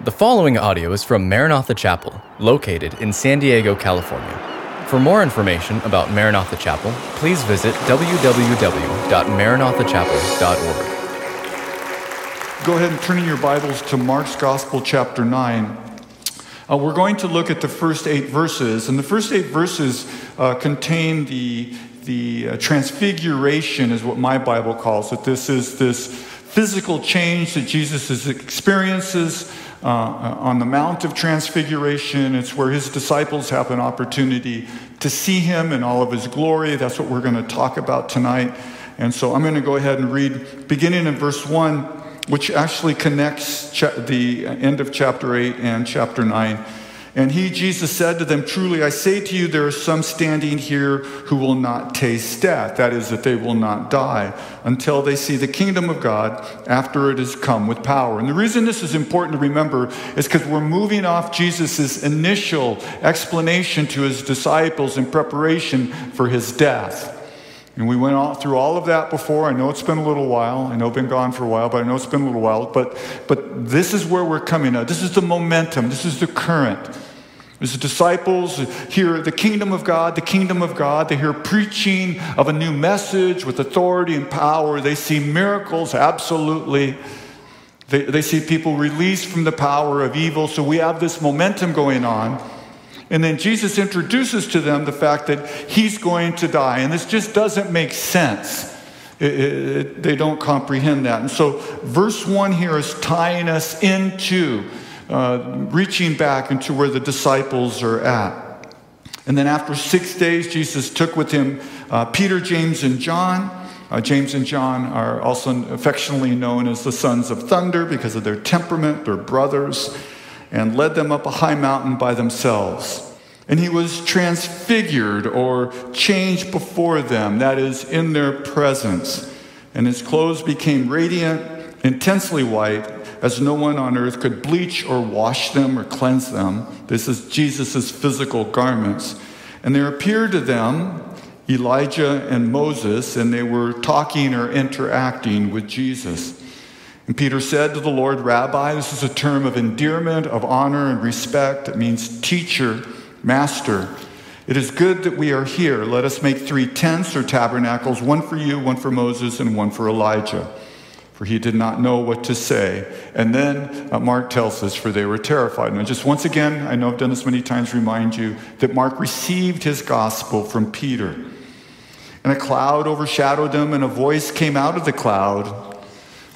The following audio is from Maranatha Chapel, located in San Diego, California. For more information about Maranatha Chapel, please visit www.maranathachapel.org. Go ahead and turn in your Bibles to Mark's Gospel, chapter 9. Uh, we're going to look at the first eight verses, and the first eight verses uh, contain the, the uh, transfiguration, is what my Bible calls it. This is this physical change that Jesus experiences uh, on the Mount of Transfiguration. It's where his disciples have an opportunity to see him in all of his glory. That's what we're going to talk about tonight. And so I'm going to go ahead and read, beginning in verse 1, which actually connects cha- the end of chapter 8 and chapter 9. And he, Jesus, said to them, Truly I say to you, there are some standing here who will not taste death. That is, that they will not die until they see the kingdom of God after it has come with power. And the reason this is important to remember is because we're moving off Jesus' initial explanation to his disciples in preparation for his death. And we went all, through all of that before. I know it's been a little while. I know I've been gone for a while, but I know it's been a little while. But, but this is where we're coming now. This is the momentum. This is the current. As the disciples hear the kingdom of God, the kingdom of God, they hear preaching of a new message with authority and power. They see miracles, absolutely. They, they see people released from the power of evil. So we have this momentum going on. And then Jesus introduces to them the fact that he's going to die. And this just doesn't make sense. It, it, they don't comprehend that. And so, verse 1 here is tying us into uh, reaching back into where the disciples are at. And then after six days, Jesus took with him uh, Peter, James, and John. Uh, James and John are also affectionately known as the sons of thunder because of their temperament, they're brothers, and led them up a high mountain by themselves. And he was transfigured or changed before them, that is, in their presence. And his clothes became radiant, intensely white as no one on earth could bleach or wash them or cleanse them. This is Jesus' physical garments. And there appeared to them Elijah and Moses, and they were talking or interacting with Jesus. And Peter said to the Lord, Rabbi, this is a term of endearment, of honor, and respect. It means teacher, master. It is good that we are here. Let us make three tents or tabernacles one for you, one for Moses, and one for Elijah for he did not know what to say. And then uh, Mark tells us, for they were terrified. And just once again, I know I've done this many times, remind you that Mark received his gospel from Peter. And a cloud overshadowed them, and a voice came out of the cloud.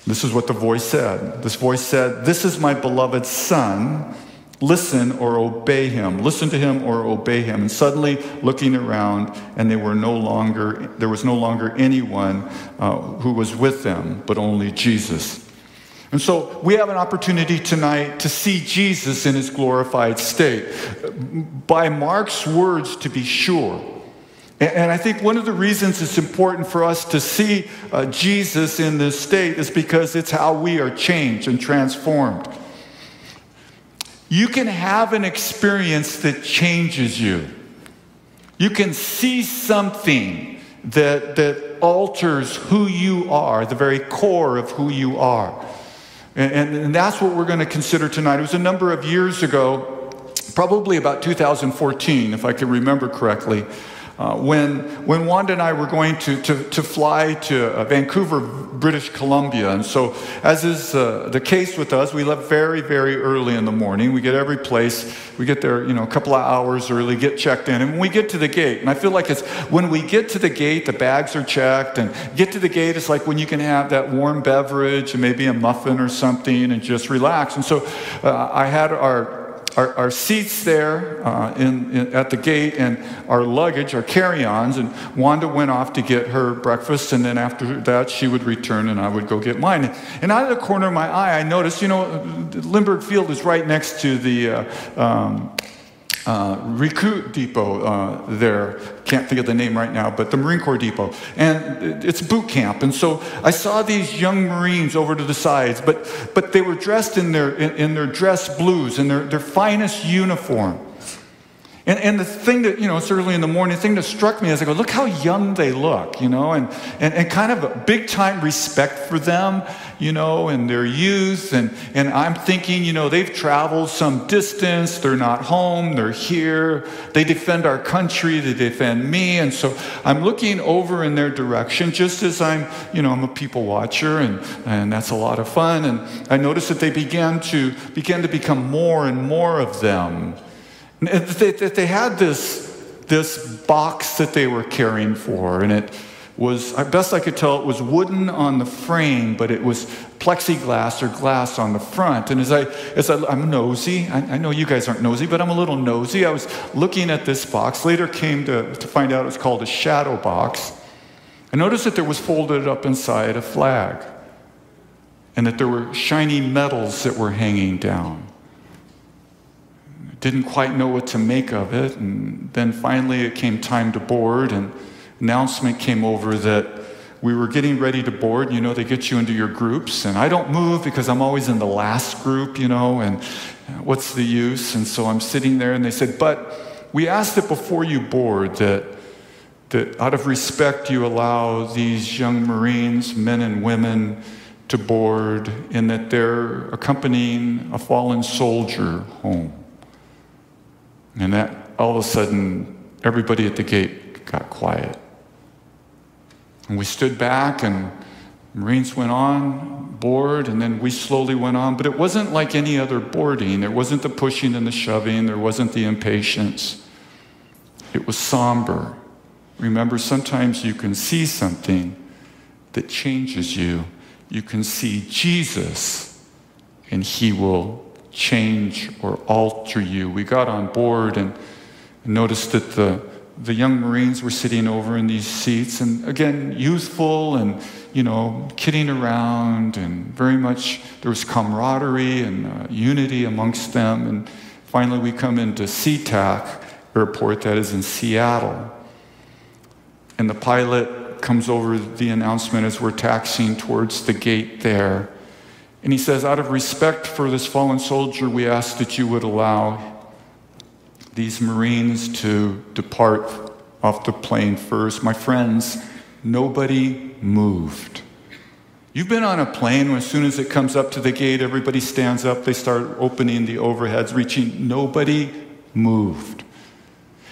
This is what the voice said. This voice said, This is my beloved Son. Listen or obey him. Listen to him or obey him. And suddenly looking around and they were no longer there was no longer anyone uh, who was with them but only jesus. And so we have an opportunity tonight to see jesus in his glorified state. By mark's words to be sure and I think one of the reasons it's important for us to see uh, Jesus in this state is because it's how we are changed and transformed. You can have an experience that changes you. You can see something that, that alters who you are, the very core of who you are. And, and, and that's what we're going to consider tonight. It was a number of years ago, probably about 2014, if I can remember correctly. Uh, when, when Wanda and I were going to, to, to fly to uh, Vancouver, British Columbia. And so, as is uh, the case with us, we left very, very early in the morning. We get every place, we get there, you know, a couple of hours early, get checked in. And we get to the gate, and I feel like it's when we get to the gate, the bags are checked, and get to the gate, it's like when you can have that warm beverage and maybe a muffin or something and just relax. And so, uh, I had our our, our seats there uh, in, in, at the gate and our luggage, our carry ons. And Wanda went off to get her breakfast. And then after that, she would return and I would go get mine. And out of the corner of my eye, I noticed, you know, Lindbergh Field is right next to the. Uh, um, uh, recruit depot uh, there. Can't think of the name right now, but the Marine Corps depot. And it's boot camp. And so I saw these young Marines over to the sides, but, but they were dressed in their, in, in their dress blues, in their, their finest uniform. And, and the thing that, you know, it's early in the morning, the thing that struck me is I go, look how young they look, you know, and, and, and kind of a big time respect for them, you know, and their youth. And, and I'm thinking, you know, they've traveled some distance, they're not home, they're here, they defend our country, they defend me. And so I'm looking over in their direction just as I'm, you know, I'm a people watcher and, and that's a lot of fun. And I noticed that they began to, began to become more and more of them. They, they had this, this box that they were caring for, and it was, best I could tell, it was wooden on the frame, but it was plexiglass or glass on the front. And as I, as I I'm nosy, I, I, know you guys aren't nosy, but I'm a little nosy. I was looking at this box. Later came to, to find out it was called a shadow box. I noticed that there was folded up inside a flag, and that there were shiny medals that were hanging down didn't quite know what to make of it. And then finally it came time to board, and announcement came over that we were getting ready to board. You know, they get you into your groups, and I don't move because I'm always in the last group, you know, and what's the use? And so I'm sitting there, and they said, But we asked that before you board that. That out of respect, you allow these young Marines, men and women, to board, and that they're accompanying a fallen soldier home. And that all of a sudden, everybody at the gate got quiet. And we stood back, and Marines went on board, and then we slowly went on. But it wasn't like any other boarding. There wasn't the pushing and the shoving, there wasn't the impatience. It was somber. Remember, sometimes you can see something that changes you. You can see Jesus, and He will change or alter you. We got on board and noticed that the, the young Marines were sitting over in these seats, and again, youthful and you know, kidding around, and very much there was camaraderie and uh, unity amongst them. And finally, we come into SeaTac Airport, that is in Seattle. And the pilot comes over the announcement as we're taxiing towards the gate there. And he says, out of respect for this fallen soldier, we ask that you would allow these Marines to depart off the plane first. My friends, nobody moved. You've been on a plane as soon as it comes up to the gate, everybody stands up, they start opening the overheads, reaching. Nobody moved.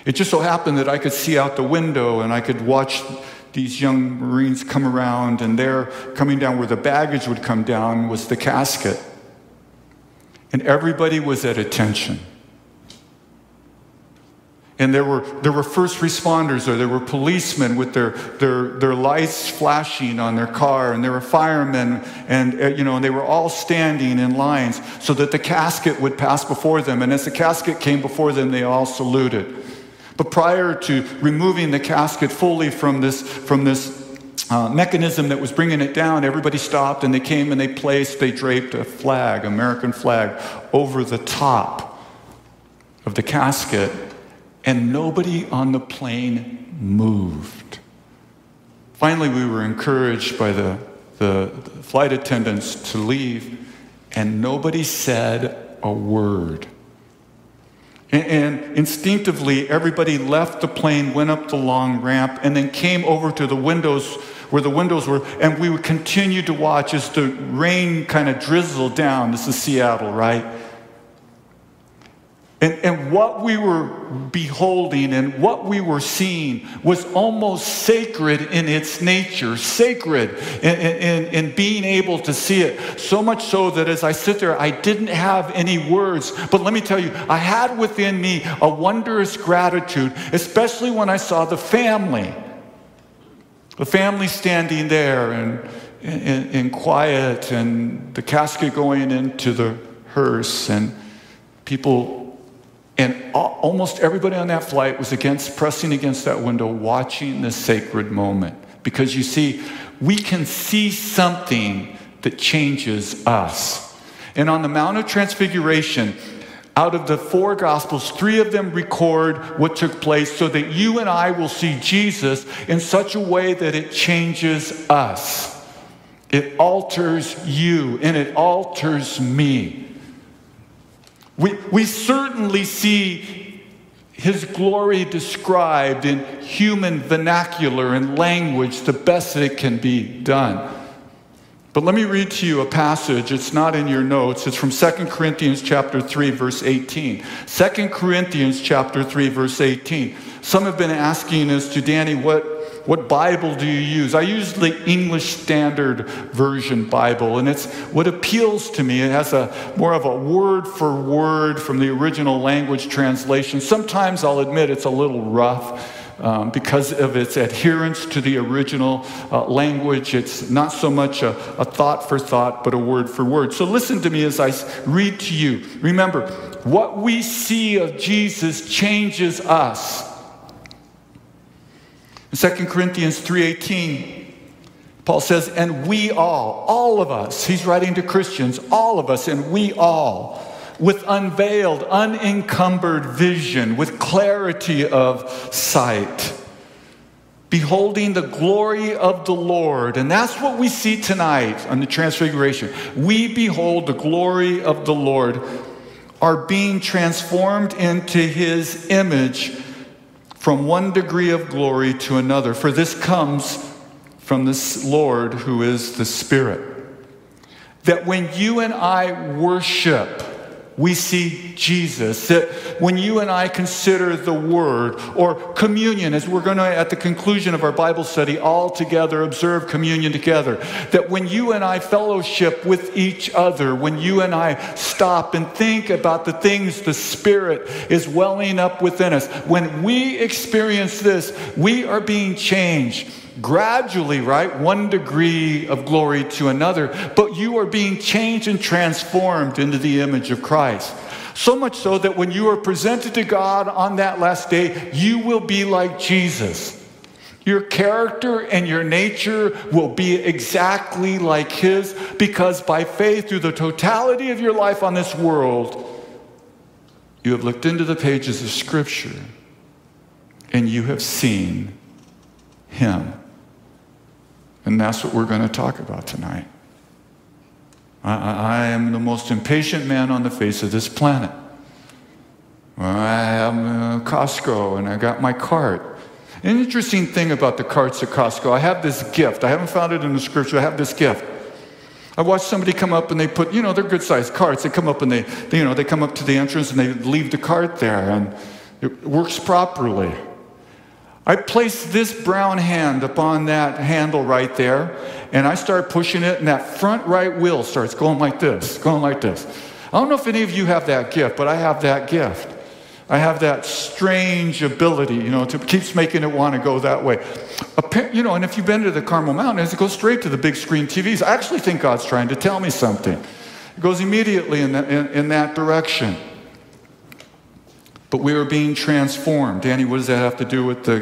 It just so happened that I could see out the window and I could watch these young Marines come around, and there, coming down where the baggage would come down, was the casket. And everybody was at attention. And there were, there were first responders, or there were policemen with their, their, their lights flashing on their car, and there were firemen, and, uh, you know, and they were all standing in lines so that the casket would pass before them. And as the casket came before them, they all saluted. But prior to removing the casket fully from this, from this uh, mechanism that was bringing it down, everybody stopped and they came and they placed, they draped a flag, American flag, over the top of the casket, and nobody on the plane moved. Finally, we were encouraged by the, the, the flight attendants to leave, and nobody said a word. And instinctively, everybody left the plane, went up the long ramp, and then came over to the windows where the windows were. And we would continue to watch as the rain kind of drizzled down. This is Seattle, right? And, and what we were beholding and what we were seeing was almost sacred in its nature, sacred in, in, in, being able to see it. So much so that as I sit there, I didn't have any words. But let me tell you, I had within me a wondrous gratitude, especially when I saw the family. The family standing there and in, in quiet, and the casket going into the hearse, and people and almost everybody on that flight was against pressing against that window, watching this sacred moment. Because you see, we can see something that changes us. And on the Mount of Transfiguration, out of the four Gospels, three of them record what took place so that you and I will see Jesus in such a way that it changes us. It alters you and it alters me. We, we certainly see his glory described in human vernacular and language the best that it can be done. But let me read to you a passage. It's not in your notes. It's from 2 Corinthians chapter 3 verse 18. 2 Corinthians chapter 3 verse 18. Some have been asking us to Danny what what Bible do you use? I use the English Standard Version Bible, and it's what appeals to me. It has a more of a word for word from the original language translation. Sometimes I'll admit it's a little rough. Um, because of its adherence to the original uh, language. It's not so much a, a thought for thought, but a word for word. So listen to me as I read to you. Remember, what we see of Jesus changes us. In 2 Corinthians 3:18, Paul says, "And we all, all of us, he's writing to Christians, all of us, and we all, with unveiled, unencumbered vision, with clarity of sight, beholding the glory of the Lord. And that's what we see tonight on the Transfiguration. We behold the glory of the Lord, are being transformed into his image from one degree of glory to another, for this comes from this Lord who is the Spirit. That when you and I worship, we see Jesus. That when you and I consider the Word or communion, as we're going to, at the conclusion of our Bible study, all together observe communion together, that when you and I fellowship with each other, when you and I stop and think about the things the Spirit is welling up within us, when we experience this, we are being changed gradually, right? One degree of glory to another, but you are being changed and transformed into the image of Christ. So much so that when you are presented to God on that last day, you will be like Jesus. Your character and your nature will be exactly like His because by faith, through the totality of your life on this world, you have looked into the pages of Scripture and you have seen Him. And that's what we're going to talk about tonight. I, I, am the most impatient man on the face of this planet. I am uh, Costco and I got my cart. An interesting thing about the carts at Costco, I have this gift. I haven't found it in the scripture. I have this gift. I watched somebody come up and they put, you know, they're good sized carts. They come up and they, they, you know, they come up to the entrance and they leave the cart there and it works properly. I place this brown hand upon that handle right there, and I start pushing it, and that front right wheel starts going like this, going like this. I don't know if any of you have that gift, but I have that gift. I have that strange ability, you know, to keeps making it want to go that way. You know, and if you've been to the Carmel Mountains, it goes straight to the big screen TVs. I actually think God's trying to tell me something. It goes immediately in in, in that direction. But we are being transformed. Danny, what does that have to do with the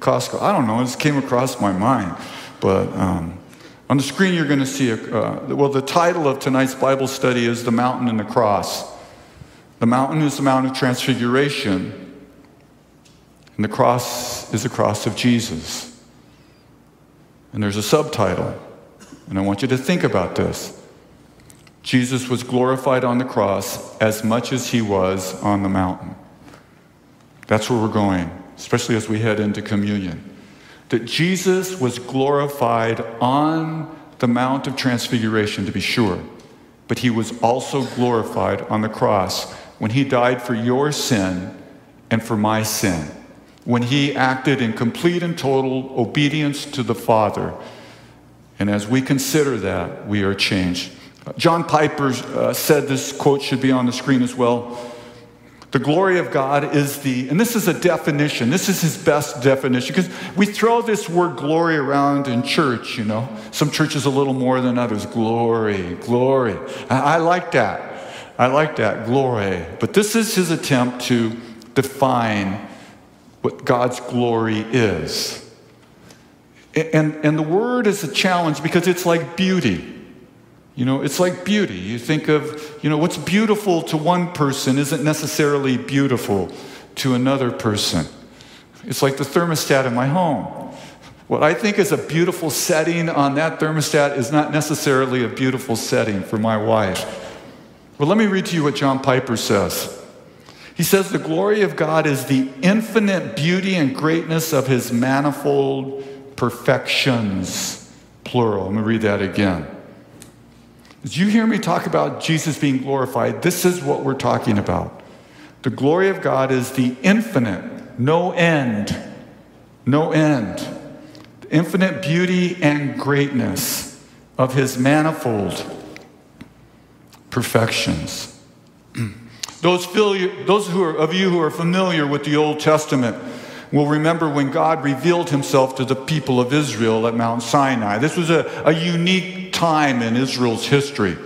Costco? I don't know. It just came across my mind. But um, on the screen, you're going to see, a, uh, well, the title of tonight's Bible study is The Mountain and the Cross. The mountain is the Mount of Transfiguration, and the cross is the cross of Jesus. And there's a subtitle, and I want you to think about this. Jesus was glorified on the cross as much as he was on the mountain. That's where we're going, especially as we head into communion. That Jesus was glorified on the Mount of Transfiguration, to be sure, but he was also glorified on the cross when he died for your sin and for my sin, when he acted in complete and total obedience to the Father. And as we consider that, we are changed. John Piper uh, said this quote should be on the screen as well. The glory of God is the, and this is a definition, this is his best definition, because we throw this word glory around in church, you know. Some churches a little more than others. Glory, glory. I, I like that. I like that, glory. But this is his attempt to define what God's glory is. And, and the word is a challenge because it's like beauty. You know, it's like beauty. You think of, you know, what's beautiful to one person isn't necessarily beautiful to another person. It's like the thermostat in my home. What I think is a beautiful setting on that thermostat is not necessarily a beautiful setting for my wife. But let me read to you what John Piper says. He says the glory of God is the infinite beauty and greatness of his manifold perfections, plural. Let me read that again. As you hear me talk about Jesus being glorified, this is what we're talking about. The glory of God is the infinite, no end, no end, infinite beauty and greatness of his manifold perfections. Those, those who are, of you who are familiar with the Old Testament will remember when God revealed himself to the people of Israel at Mount Sinai. This was a, a unique time in Israel's history.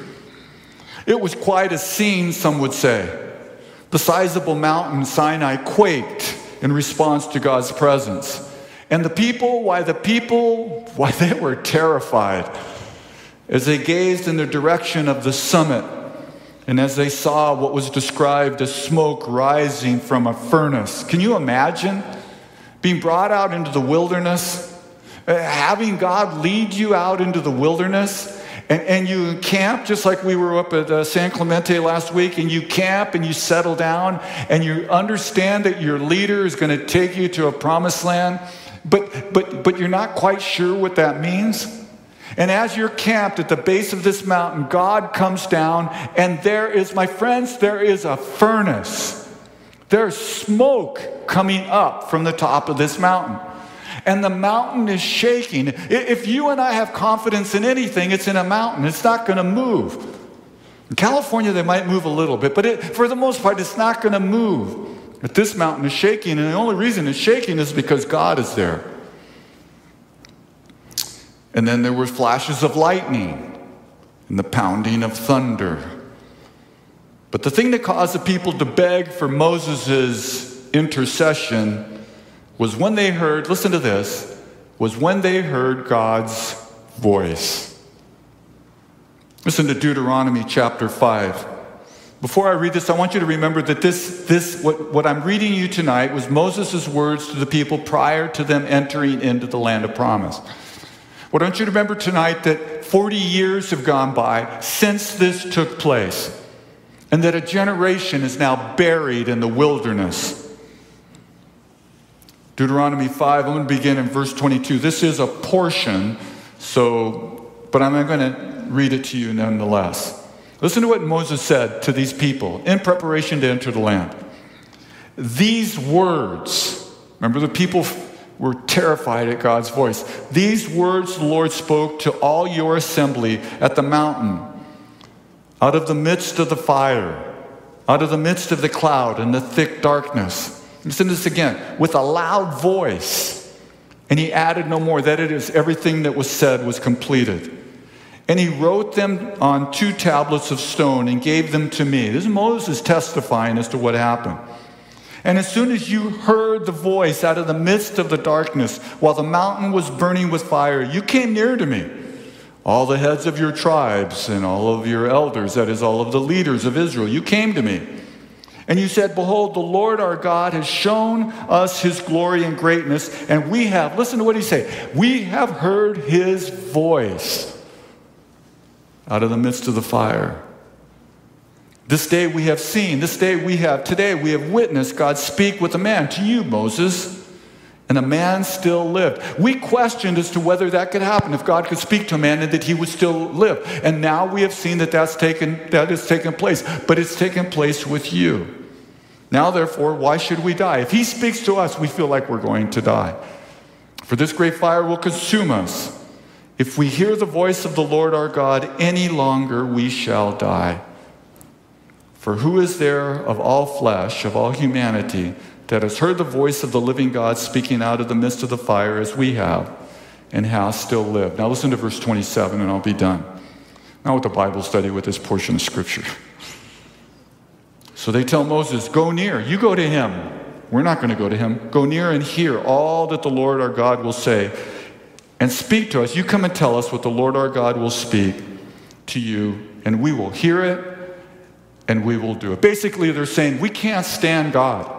It was quite a scene, some would say. The sizable mountain Sinai quaked in response to God's presence. And the people, why the people, why they were terrified as they gazed in the direction of the summit and as they saw what was described as smoke rising from a furnace. Can you imagine being brought out into the wilderness, having God lead you out into the wilderness? And, and, you camp just like we were up at uh, San Clemente last week, and you camp and you settle down and you understand that your leader is going to take you to a promised land, but, but, but you're not quite sure what that means. And as you're camped at the base of this mountain, God comes down, and there is, my friends, there is a furnace. There's smoke coming up from the top of this mountain. And the mountain is shaking. If you and I have confidence in anything, it's in a mountain. It's not going to move. In California, they might move a little bit, but it, for the most part, it's not going to move. But this mountain is shaking, and the only reason it's shaking is because God is there. And then there were flashes of lightning and the pounding of thunder. But the thing that caused the people to beg for Moses' intercession was when they heard, listen to this, was when they heard God's voice. Listen to Deuteronomy chapter 5. Before I read this, I want you to remember that this, this what, what I'm reading you tonight was Moses' words to the people prior to them entering into the land of promise. Well, don't you remember tonight that 40 years have gone by since this took place, and that a generation is now buried in the wilderness? Deuteronomy 5, I'm going to begin in verse 22. This is a portion, so, but I'm going to read it to you nonetheless. Listen to what Moses said to these people in preparation to enter the land. These words, remember the people were terrified at God's voice. These words the Lord spoke to all your assembly at the mountain, out of the midst of the fire, out of the midst of the cloud and the thick darkness. Listen to this again with a loud voice. And he added no more. That it is everything that was said was completed. And he wrote them on two tablets of stone and gave them to me. This is Moses testifying as to what happened. And as soon as you heard the voice out of the midst of the darkness, while the mountain was burning with fire, you came near to me. All the heads of your tribes and all of your elders, that is, all of the leaders of Israel, you came to me. And you said, Behold, the Lord our God has shown us his glory and greatness, and we have, listen to what he said, we have heard his voice out of the midst of the fire. This day we have seen, this day we have, today we have witnessed God speak with a man, to you, Moses. And a man still lived. We questioned as to whether that could happen, if God could speak to a man and that he would still live. And now we have seen that that's taken, that has taken place. But it's taken place with you. Now, therefore, why should we die? If he speaks to us, we feel like we're going to die. For this great fire will consume us. If we hear the voice of the Lord our God any longer, we shall die. For who is there of all flesh, of all humanity, that has heard the voice of the living God speaking out of the midst of the fire as we have, and has still lived? Now listen to verse 27, and I'll be done. Now with the Bible study with this portion of Scripture. So they tell Moses, Go near, you go to him. We're not going to go to him. Go near and hear all that the Lord our God will say, and speak to us. You come and tell us what the Lord our God will speak to you, and we will hear it and we will do it. Basically, they're saying we can't stand God.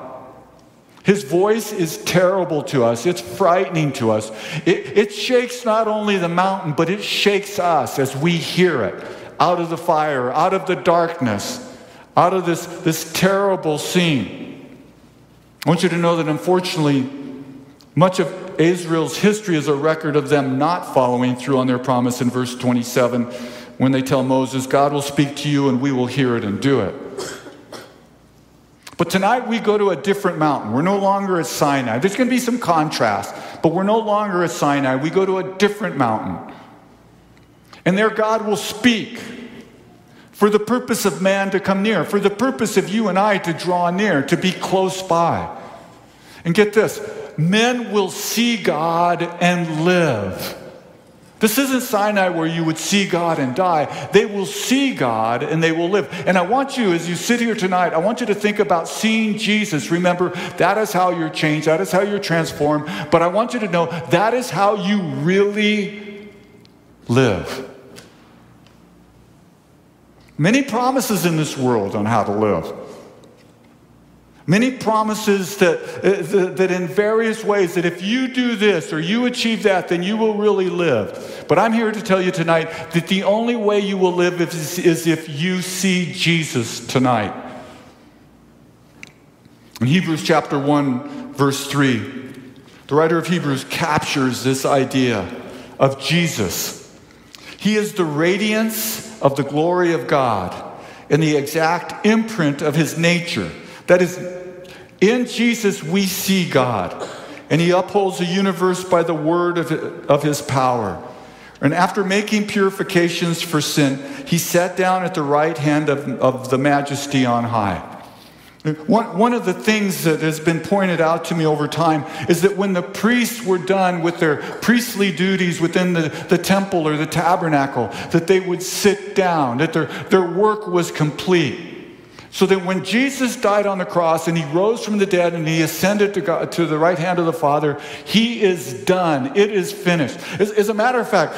His voice is terrible to us. It's frightening to us. It, it, shakes not only the mountain, but it shakes us as we hear it out of the fire, out of the darkness, out of this, this terrible scene. I want you to know that unfortunately, much of Israel's history is a record of them not following through on their promise in verse 27 when they tell Moses, God will speak to you and we will hear it and do it. But tonight we go to a different mountain. We're no longer at Sinai. There's going to be some contrast, but we're no longer at Sinai. We go to a different mountain. And there God will speak for the purpose of man to come near, for the purpose of you and I to draw near, to be close by. And get this men will see God and live. This isn't Sinai where you would see God and die. They will see God and they will live. And I want you, as you sit here tonight, I want you to think about seeing Jesus. Remember, that is how you're changed, that is how you're transformed. But I want you to know that is how you really live. Many promises in this world on how to live. Many promises that, uh, that in various ways that if you do this or you achieve that, then you will really live. But I'm here to tell you tonight that the only way you will live is, is if you see Jesus tonight. In Hebrews chapter 1, verse 3, the writer of Hebrews captures this idea of Jesus. He is the radiance of the glory of God and the exact imprint of his nature. That is, in Jesus we see God, and he upholds the universe by the word of, of his power. And after making purifications for sin, he sat down at the right hand of, of the majesty on high. One, one of the things that has been pointed out to me over time is that when the priests were done with their priestly duties within the, the temple or the tabernacle, that they would sit down, that their, their work was complete. So that when Jesus died on the cross and he rose from the dead and he ascended to, God, to the right hand of the Father, he is done. It is finished. As, as a matter of fact,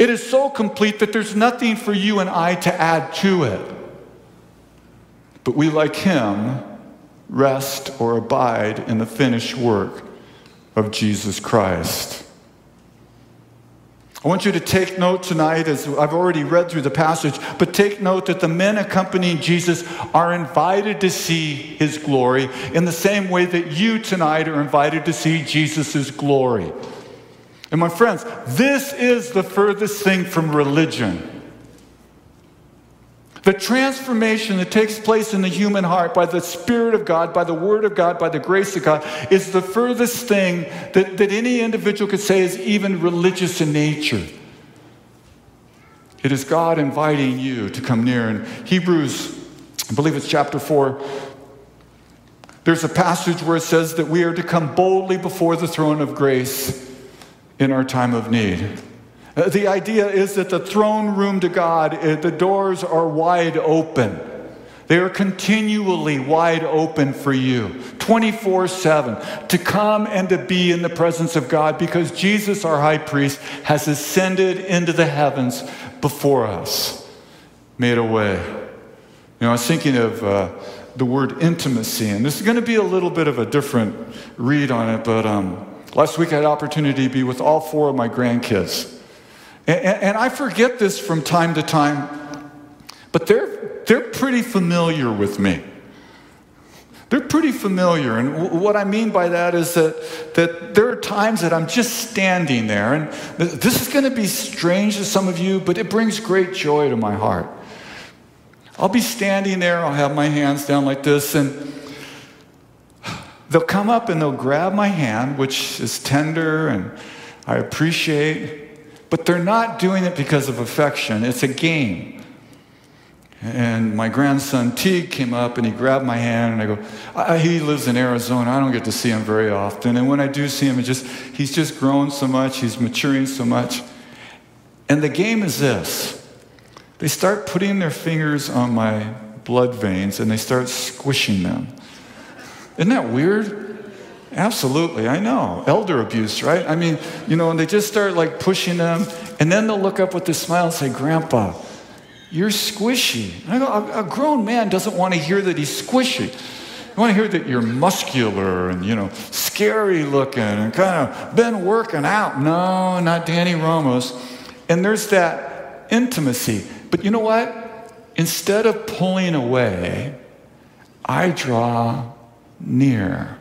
it is so complete that there's nothing for you and I to add to it. But we, like him, rest or abide in the finished work of Jesus Christ. I want you to take note tonight, as I've already read through the passage, but take note that the men accompanying Jesus are invited to see his glory in the same way that you tonight are invited to see Jesus' glory. And my friends, this is the furthest thing from religion. The transformation that takes place in the human heart by the Spirit of God, by the Word of God, by the grace of God, is the furthest thing that, that any individual could say is even religious in nature. It is God inviting you to come near. In Hebrews, I believe it's chapter 4, there's a passage where it says that we are to come boldly before the throne of grace in our time of need. Uh, the idea is that the throne room to God, uh, the doors are wide open. They are continually wide open for you, 24 7, to come and to be in the presence of God because Jesus, our high priest, has ascended into the heavens before us, made a way. You know, I was thinking of uh, the word intimacy, and this is going to be a little bit of a different read on it, but um, last week I had opportunity to be with all four of my grandkids. And, and I forget this from time to time, but they're, they're pretty familiar with me. They're pretty familiar. And what I mean by that is that, that there are times that I'm just standing there. And this is going to be strange to some of you, but it brings great joy to my heart. I'll be standing there, I'll have my hands down like this, and they'll come up and they'll grab my hand, which is tender and I appreciate. But they're not doing it because of affection, it's a game. And my grandson Teague came up and he grabbed my hand and I go, I, he lives in Arizona. I don't get to see him very often. And when I do see him, it just he's just grown so much, he's maturing so much. And the game is this. They start putting their fingers on my blood veins and they start squishing them. Isn't that weird? Absolutely, I know. Elder abuse, right? I mean, you know, and they just start like pushing them, and then they'll look up with a smile and say, Grandpa, you're squishy. I go, a, a grown man doesn't want to hear that he's squishy. You want to hear that you're muscular and, you know, scary looking and kind of been working out. No, not Danny Ramos. And there's that intimacy. But you know what? Instead of pulling away, I draw near.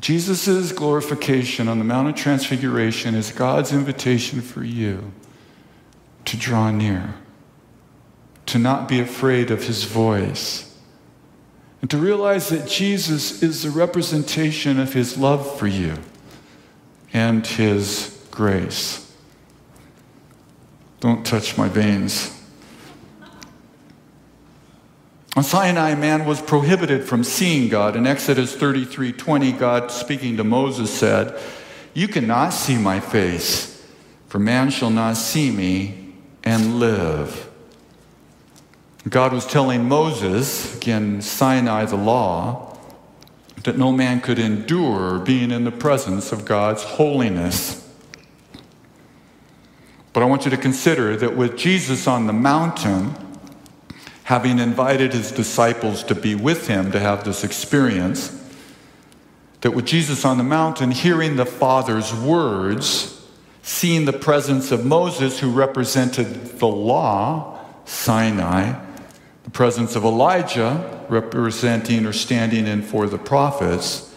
Jesus' glorification on the Mount of Transfiguration is God's invitation for you to draw near, to not be afraid of his voice, and to realize that Jesus is the representation of his love for you and his grace. Don't touch my veins. On Sinai, man was prohibited from seeing God. In Exodus 33 20, God speaking to Moses said, You cannot see my face, for man shall not see me and live. God was telling Moses, again, Sinai, the law, that no man could endure being in the presence of God's holiness. But I want you to consider that with Jesus on the mountain, having invited his disciples to be with him to have this experience, that with Jesus on the mountain, hearing the Father's words, seeing the presence of Moses, who represented the law, Sinai, the presence of Elijah, representing or standing in for the prophets,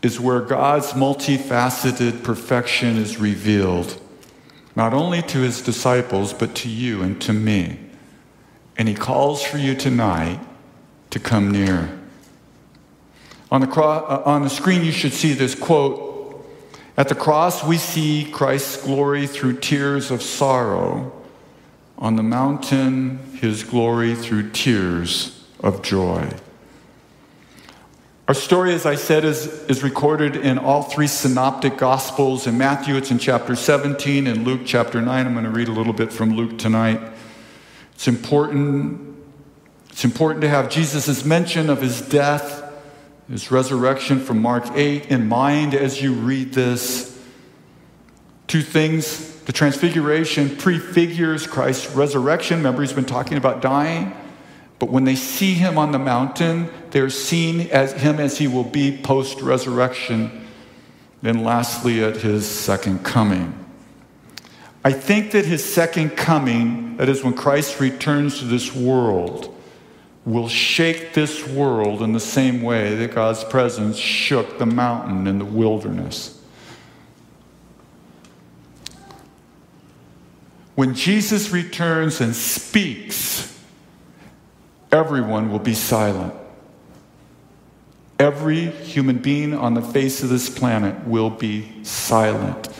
is where God's multifaceted perfection is revealed, not only to his disciples, but to you and to me. And he calls for you tonight to come near. On the, cro- uh, on the screen, you should see this quote At the cross, we see Christ's glory through tears of sorrow. On the mountain, his glory through tears of joy. Our story, as I said, is, is recorded in all three synoptic gospels. In Matthew, it's in chapter 17, and Luke, chapter 9. I'm going to read a little bit from Luke tonight. It's important, it's important to have Jesus' mention of his death, his resurrection from Mark 8 in mind as you read this. Two things the transfiguration prefigures Christ's resurrection. Remember, he's been talking about dying. But when they see him on the mountain, they're seen as him as he will be post resurrection. Then, lastly, at his second coming. I think that his second coming, that is when Christ returns to this world, will shake this world in the same way that God's presence shook the mountain in the wilderness. When Jesus returns and speaks, everyone will be silent. Every human being on the face of this planet will be silent.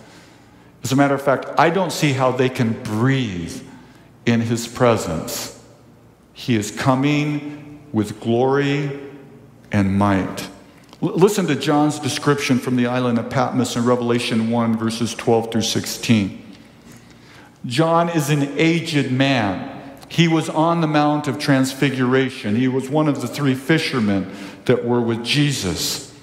As a matter of fact, I don't see how they can breathe in his presence. He is coming with glory and might. L- listen to John's description from the island of Patmos in Revelation 1, verses 12 through 16. John is an aged man. He was on the Mount of Transfiguration. He was one of the three fishermen that were with Jesus.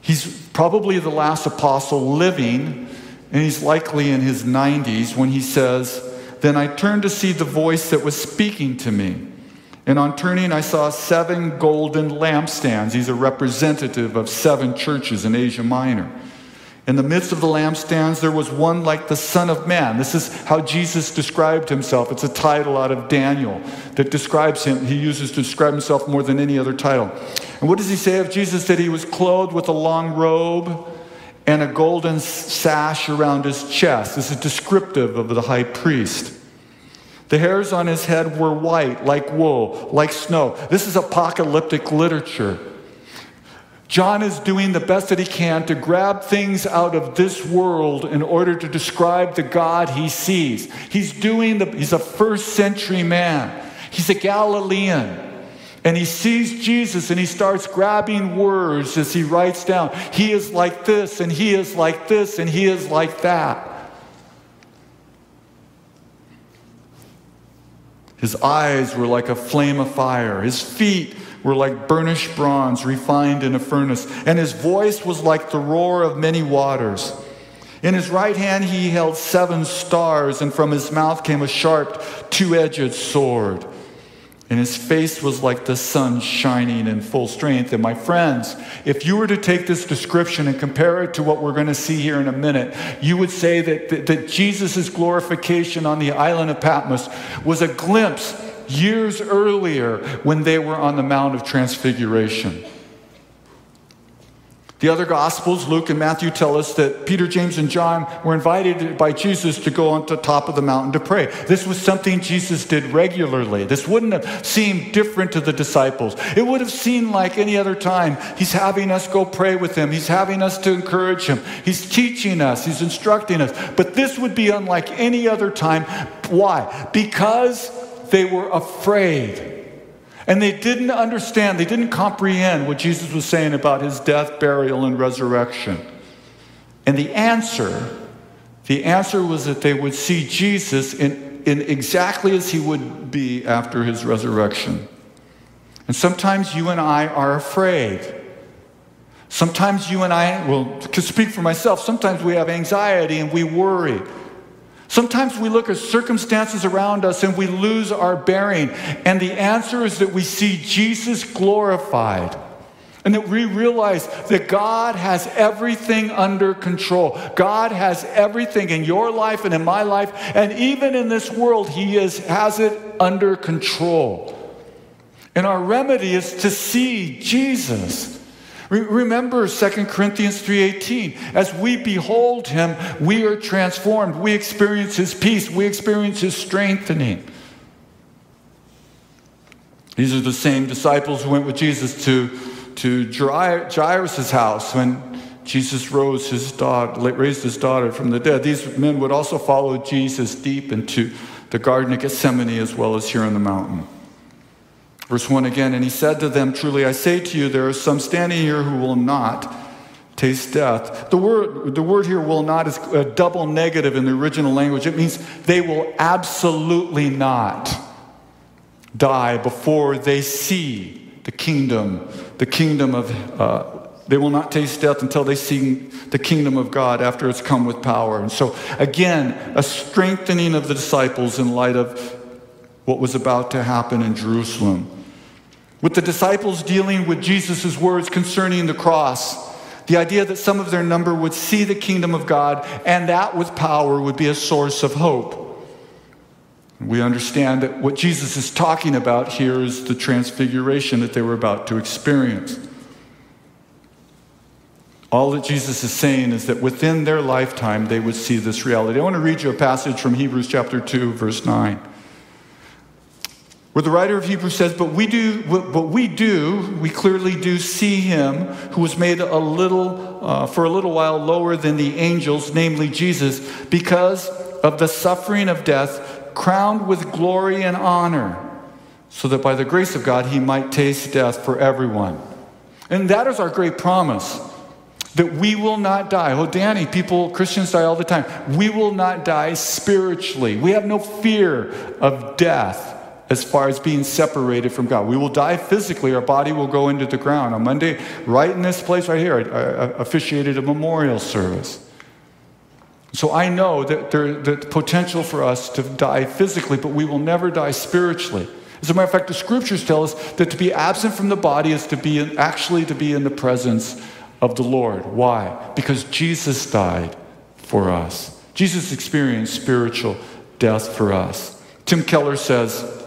He's probably the last apostle living and he's likely in his 90s when he says, Then I turned to see the voice that was speaking to me. And on turning, I saw seven golden lampstands. He's a representative of seven churches in Asia Minor. In the midst of the lampstands, there was one like the Son of Man. This is how Jesus described himself. It's a title out of Daniel that describes him. He uses to describe himself more than any other title. And what does he say of Jesus? That he was clothed with a long robe and a golden sash around his chest. This is descriptive of the high priest. The hairs on his head were white, like wool, like snow. This is apocalyptic literature. John is doing the best that he can to grab things out of this world in order to describe the God he sees. He's doing the, he's a first century man. He's a Galilean. And he sees Jesus and he starts grabbing words as he writes down. He is like this, and he is like this, and he is like that. His eyes were like a flame of fire. His feet were like burnished bronze refined in a furnace. And his voice was like the roar of many waters. In his right hand he held seven stars, and from his mouth came a sharp, two edged sword. And his face was like the sun shining in full strength. And my friends, if you were to take this description and compare it to what we're going to see here in a minute, you would say that, that, that Jesus' glorification on the island of Patmos was a glimpse years earlier when they were on the Mount of Transfiguration. The other Gospels, Luke and Matthew, tell us that Peter, James, and John were invited by Jesus to go on the top of the mountain to pray. This was something Jesus did regularly. This wouldn't have seemed different to the disciples. It would have seemed like any other time. He's having us go pray with him, he's having us to encourage him, he's teaching us, he's instructing us. But this would be unlike any other time. Why? Because they were afraid. And they didn't understand, they didn't comprehend what Jesus was saying about his death, burial, and resurrection. And the answer, the answer was that they would see Jesus in, in exactly as he would be after his resurrection. And sometimes you and I are afraid. Sometimes you and I, well, to speak for myself, sometimes we have anxiety and we worry. Sometimes we look at circumstances around us and we lose our bearing. And the answer is that we see Jesus glorified. And that we realize that God has everything under control. God has everything in your life and in my life. And even in this world, He is, has it under control. And our remedy is to see Jesus. Remember 2 Corinthians 3:18. As we behold him, we are transformed. We experience his peace, we experience his strengthening. These are the same disciples who went with Jesus to, to Jairus' house when Jesus rose his daughter, raised his daughter from the dead. These men would also follow Jesus deep into the Garden of Gethsemane as well as here on the mountain. Verse 1 again, and he said to them, Truly I say to you, there are some standing here who will not taste death. The word, the word here will not is a double negative in the original language. It means they will absolutely not die before they see the kingdom, the kingdom of, uh, they will not taste death until they see the kingdom of God after it's come with power. And so, again, a strengthening of the disciples in light of what was about to happen in Jerusalem with the disciples dealing with Jesus' words concerning the cross. The idea that some of their number would see the kingdom of God and that with power would be a source of hope. We understand that what Jesus is talking about here is the transfiguration that they were about to experience. All that Jesus is saying is that within their lifetime they would see this reality. I want to read you a passage from Hebrews chapter 2, verse 9 where the writer of Hebrews says, But we do, but we do, we clearly do see him who was made a little, uh, for a little while lower than the angels, namely Jesus, because of the suffering of death, crowned with glory and honor, so that by the grace of God he might taste death for everyone. And that is our great promise that we will not die. Oh, Danny, people, Christians die all the time. We will not die spiritually. We have no fear of death as far as being separated from God. We will die physically, our body will go into the ground. On Monday, right in this place right here, I, officiated a memorial service. So I know that there's the potential for us to die physically, but we will never die spiritually. As a matter of fact, the scriptures tell us that to be absent from the body is to be in, actually to be in the presence of the Lord. Why? Because Jesus died for us. Jesus experienced spiritual death for us. Tim Keller says,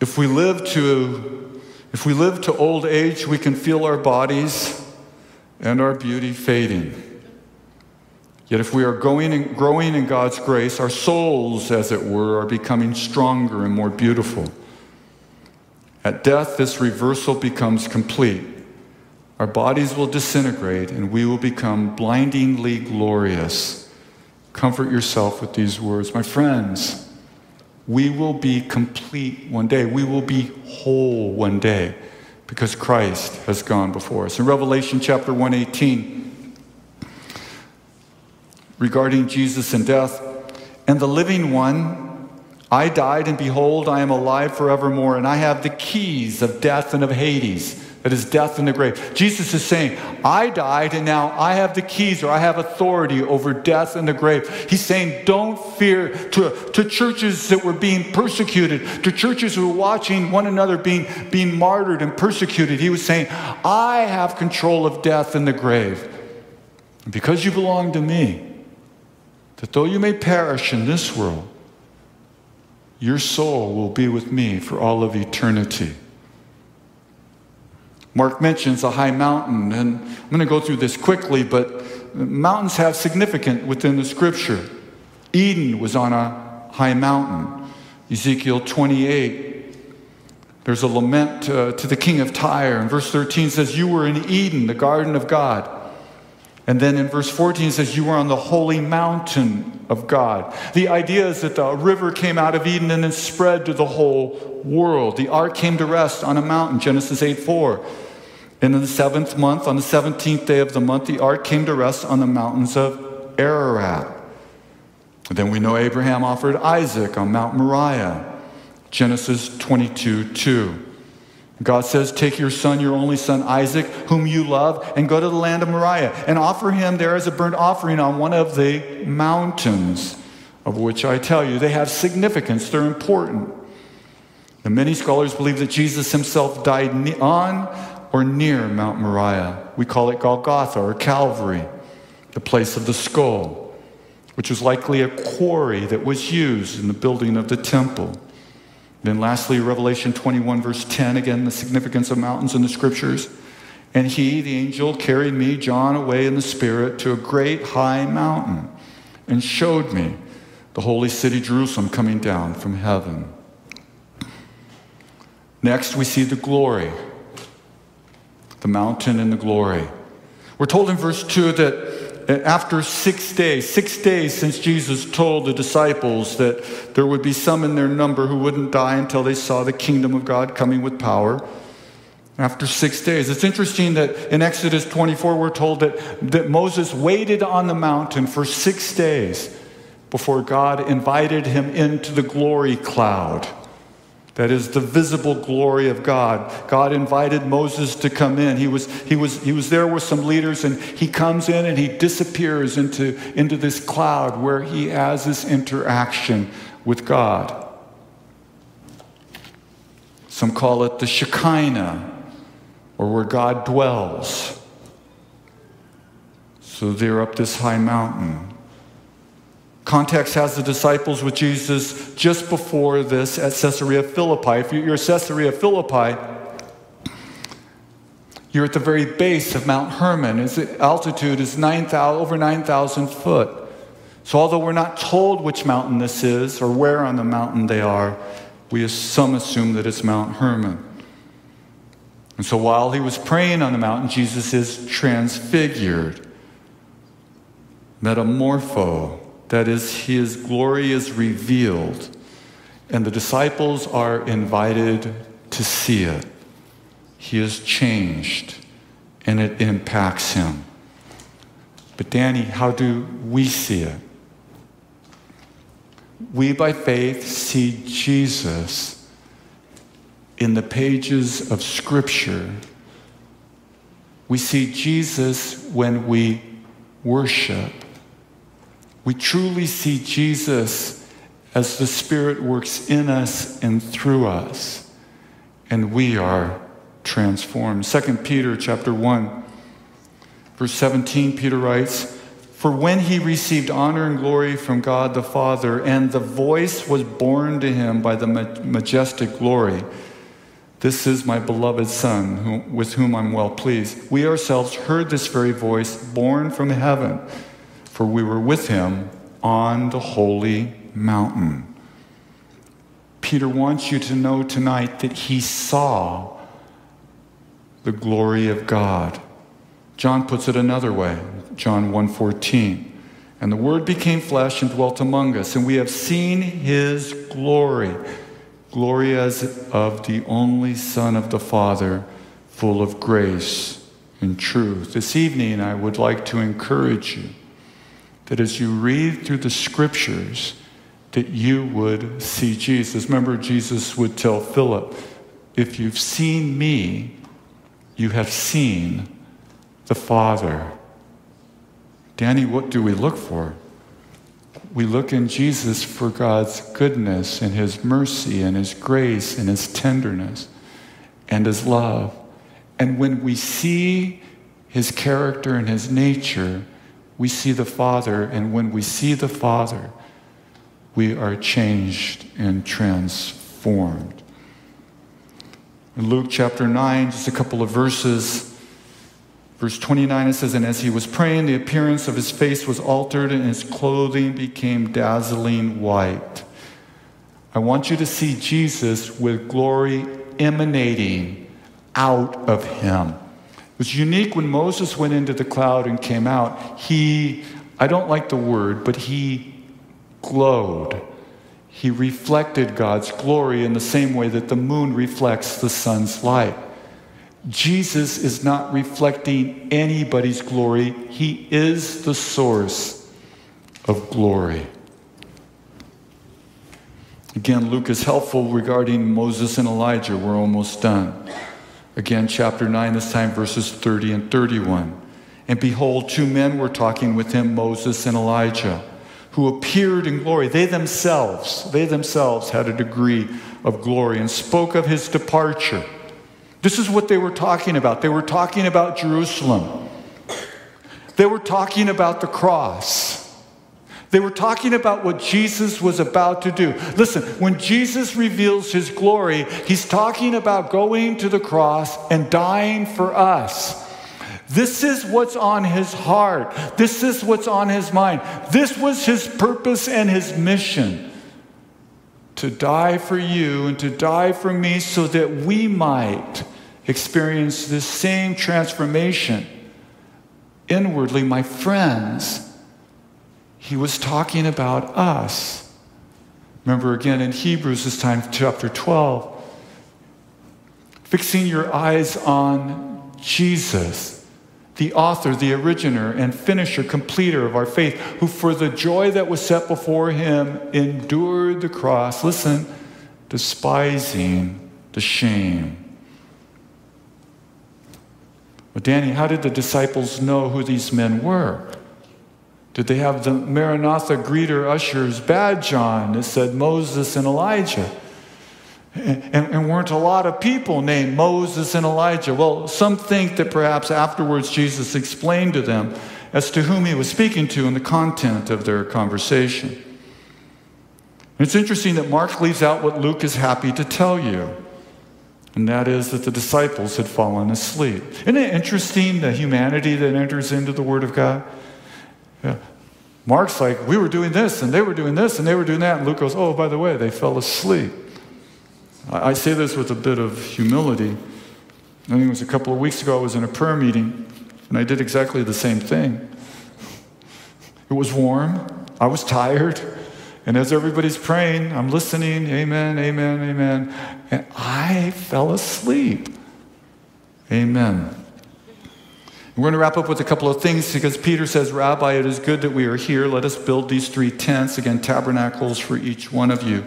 if we live to, if we live to old age, we can feel our bodies and our beauty fading. Yet if we are going and growing in God's grace, our souls, as it were, are becoming stronger and more beautiful. At death, this reversal becomes complete. Our bodies will disintegrate and we will become blindingly glorious. Comfort yourself with these words. My friends, we will be complete one day. We will be whole one day because Christ has gone before us. In Revelation chapter 118, regarding Jesus and death, and the living one, I died, and behold, I am alive forevermore, and I have the keys of death and of Hades. That is death in the grave. Jesus is saying, I died and now I have the keys or I have authority over death in the grave. He's saying, don't fear to, to churches that were being persecuted, to churches who were watching one another being, being martyred and persecuted. He was saying, I have control of death in the grave. And because you belong to me, that though you may perish in this world, your soul will be with me for all of eternity. Mark mentions a high mountain, and I'm going to go through this quickly, but mountains have significance within the scripture. Eden was on a high mountain. Ezekiel 28, there's a lament uh, to the king of Tyre, and verse 13 says, You were in Eden, the garden of God. And then in verse 14 it says, You were on the holy mountain of God. The idea is that the river came out of Eden and then spread to the whole world. The ark came to rest on a mountain, Genesis 8 4. And in the seventh month, on the 17th day of the month, the ark came to rest on the mountains of Ararat. Then we know Abraham offered Isaac on Mount Moriah, Genesis 22 2. God says, Take your son, your only son Isaac, whom you love, and go to the land of Moriah and offer him there as a burnt offering on one of the mountains, of which I tell you, they have significance, they're important. And many scholars believe that Jesus himself died on or near Mount Moriah. We call it Golgotha or Calvary, the place of the skull, which was likely a quarry that was used in the building of the temple. Then, lastly, Revelation 21, verse 10, again, the significance of mountains in the scriptures. And he, the angel, carried me, John, away in the Spirit to a great high mountain and showed me the holy city Jerusalem coming down from heaven. Next, we see the glory, the mountain and the glory. We're told in verse 2 that after six days, six days since Jesus told the disciples that there would be some in their number who wouldn't die until they saw the kingdom of God coming with power. After six days. It's interesting that in Exodus 24, we're told that, that Moses waited on the mountain for six days before God invited him into the glory cloud. That is the visible glory of God. God invited Moses to come in. He was, he was, he was there with some leaders, and he comes in and he disappears into, into this cloud where he has this interaction with God. Some call it the Shekinah, or where God dwells. So they're up this high mountain. Context has the disciples with Jesus just before this at Caesarea Philippi. If you're at Caesarea Philippi, you're at the very base of Mount Hermon. Its altitude is 9, 000, over 9,000 foot. So, although we're not told which mountain this is or where on the mountain they are, we some assume that it's Mount Hermon. And so, while he was praying on the mountain, Jesus is transfigured, metamorpho, that is, his glory is revealed, and the disciples are invited to see it. He is changed, and it impacts him. But, Danny, how do we see it? We, by faith, see Jesus in the pages of Scripture. We see Jesus when we worship. We truly see Jesus as the Spirit works in us and through us, and we are transformed. 2 Peter chapter 1, verse 17, Peter writes, For when he received honor and glory from God the Father, and the voice was borne to him by the majestic glory, this is my beloved Son, with whom I'm well pleased. We ourselves heard this very voice borne from heaven for we were with him on the holy mountain. Peter wants you to know tonight that he saw the glory of God. John puts it another way, John 1:14. And the word became flesh and dwelt among us, and we have seen his glory, glory as of the only son of the Father, full of grace and truth. This evening I would like to encourage you that as you read through the scriptures, that you would see Jesus. Remember, Jesus would tell Philip, If you've seen me, you have seen the Father. Danny, what do we look for? We look in Jesus for God's goodness and His mercy and His grace and His tenderness and His love. And when we see His character and His nature, we see the Father. And when we see the Father, we are changed and transformed. In Luke chapter 9, just a couple of verses, Verse 29, it says, And as he was praying, the appearance of his face was altered, and his clothing became dazzling white. I want you to see Jesus with glory emanating out of him. Was unique when Moses went into the cloud and came out. He, I don't like the word, but he glowed. He reflected God's glory in the same way that the moon reflects the sun's light. Jesus is not reflecting anybody's glory, He is the source of glory. Again, Luke is helpful regarding Moses and Elijah. We're almost done. Again, chapter 9, this time verses 30 and 31. And behold, two men were talking with him, Moses and Elijah, who appeared in glory. They themselves, they themselves had a degree of glory and spoke of his departure this is what they were talking about. They were talking about Jerusalem. They were talking about the cross. They were talking about what Jesus was about to do. Listen, when Jesus reveals his glory, he's talking about going to the cross and dying for us. This is what's on his heart. This is what's on his mind. This was his purpose and his mission to die for you and to die for me so that we might experience this same transformation inwardly. My friends, he was talking about us. Remember again in Hebrews, this time, chapter 12, fixing your eyes on Jesus, the author, the originator, and finisher, completer of our faith, who for the joy that was set before him endured the cross. Listen, despising the shame but Danny, how did the disciples know who these men were? Did they have the Maranatha greeter ushers badge on that said Moses and Elijah? And, and, weren't a lot of people named Moses and Elijah. Well, some think that perhaps afterwards Jesus explained to them as to whom he was speaking to and the content of their conversation. And it's interesting that Mark leaves out what Luke is happy to tell you and that is that the disciples had fallen asleep. Isn't it interesting the humanity that enters into the Word of God? Yeah. Mark's like, we were doing this, and they were doing this, and they were doing that. And Luke goes, oh, by the way, they fell asleep. I, I say this with a bit of humility. I think it was a couple of weeks ago, I was in a prayer meeting, and I did exactly the same thing. It was warm, I was tired. And as everybody's praying, I'm listening, amen, amen, amen. And I fell asleep. Amen. We're going to wrap up with a couple of things because Peter says, Rabbi, it is good that we are here. Let us build these three tents, again, tabernacles for each one of you.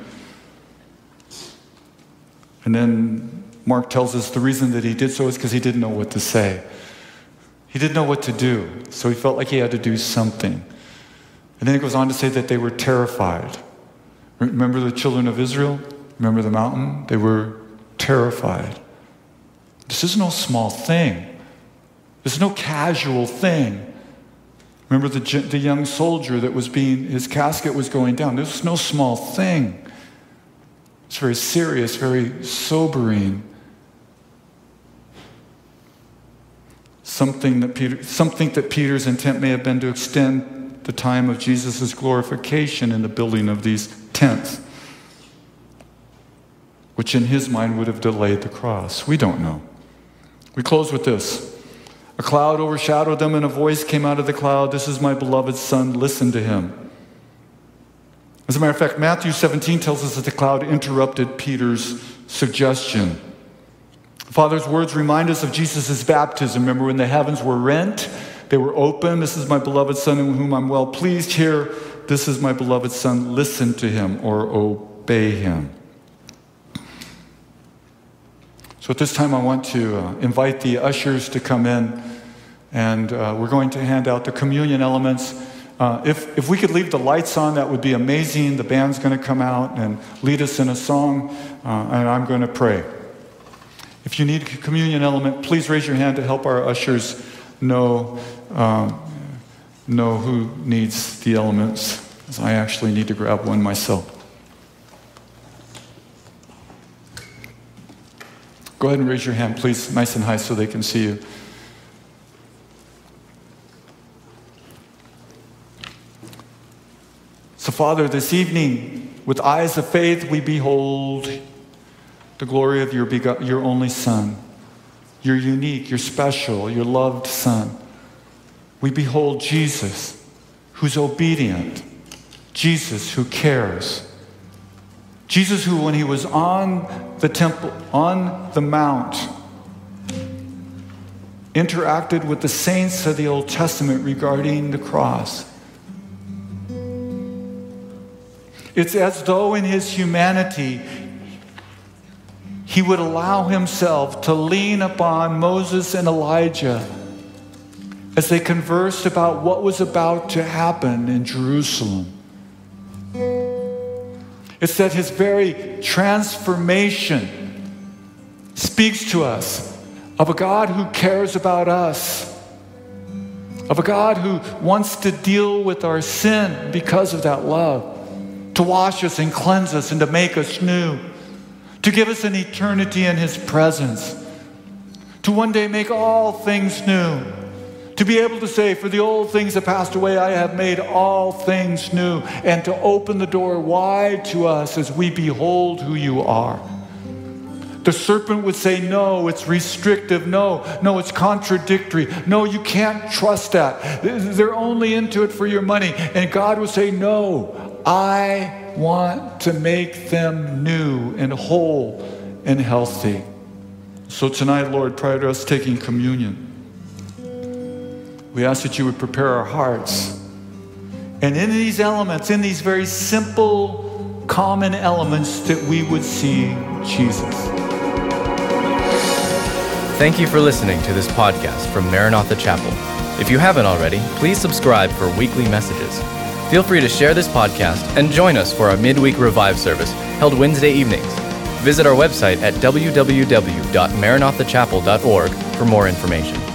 And then Mark tells us the reason that he did so is because he didn't know what to say. He didn't know what to do, so he felt like he had to do something. And then it goes on to say that they were terrified. Remember the children of Israel? Remember the mountain? They were terrified. This is no small thing. Is no casual thing. Remember the, the young soldier that was being, his casket was going down. This is no small thing. It's very serious, very sobering. Something that, Peter, something that Peter's intent may have been to extend the time of Jesus' glorification in the building of these tents, which in his mind would have delayed the cross. We don't know. We close with this. A cloud overshadowed them, and a voice came out of the cloud This is my beloved Son, listen to him. As a matter of fact, Matthew 17 tells us that the cloud interrupted Peter's suggestion. Father's words remind us of Jesus' baptism. Remember when the heavens were rent they were open. This is my beloved Son in whom I'm well pleased. Here, this is my beloved Son. Listen to him or obey him. So at this time, I want to uh, invite the ushers to come in, and uh, we're going to hand out the communion elements. Uh, if, if we could leave the lights on, that would be amazing. The band's going to come out and lead us in a song, uh, and I'm going to pray. If you need a communion element, please raise your hand to help our ushers know, um, know who needs the elements, as I actually need to grab one myself. Go ahead and raise your hand, please, nice and high so they can see you. So, Father, this evening, with eyes of faith, we behold the glory of your, your only Son. You're unique, you're special, your loved Son. We behold Jesus, who's obedient, Jesus, who cares. Jesus, who, when he was on the temple, on the mount, interacted with the saints of the Old Testament regarding the cross. It's as though in his humanity, he would allow himself to lean upon Moses and Elijah as they conversed about what was about to happen in Jerusalem. It's that his very transformation speaks to us of a God who cares about us, of a God who wants to deal with our sin because of that love, to wash us and cleanse us and to make us new to give us an eternity in His presence, to one day make all things new, to be able to say, For the old things have passed away, I have made all things new, and to open the door wide to us as we behold who you are. The serpent would say, No, it's restrictive. No, no, it's contradictory. No, you can't trust that. They're only into it for your money. And God would say, No, I want to make them new and whole and healthy. So tonight, Lord, prior to us taking communion, we ask that you would prepare our hearts. And in these elements, in these very simple, common elements, that we would see Jesus. Thank you for listening to this podcast from Maranatha Chapel. If you haven't already, please subscribe for weekly messages. Feel free to share this podcast and join us for our midweek revive service held Wednesday evenings. Visit our website at www.maranathachapel.org for more information.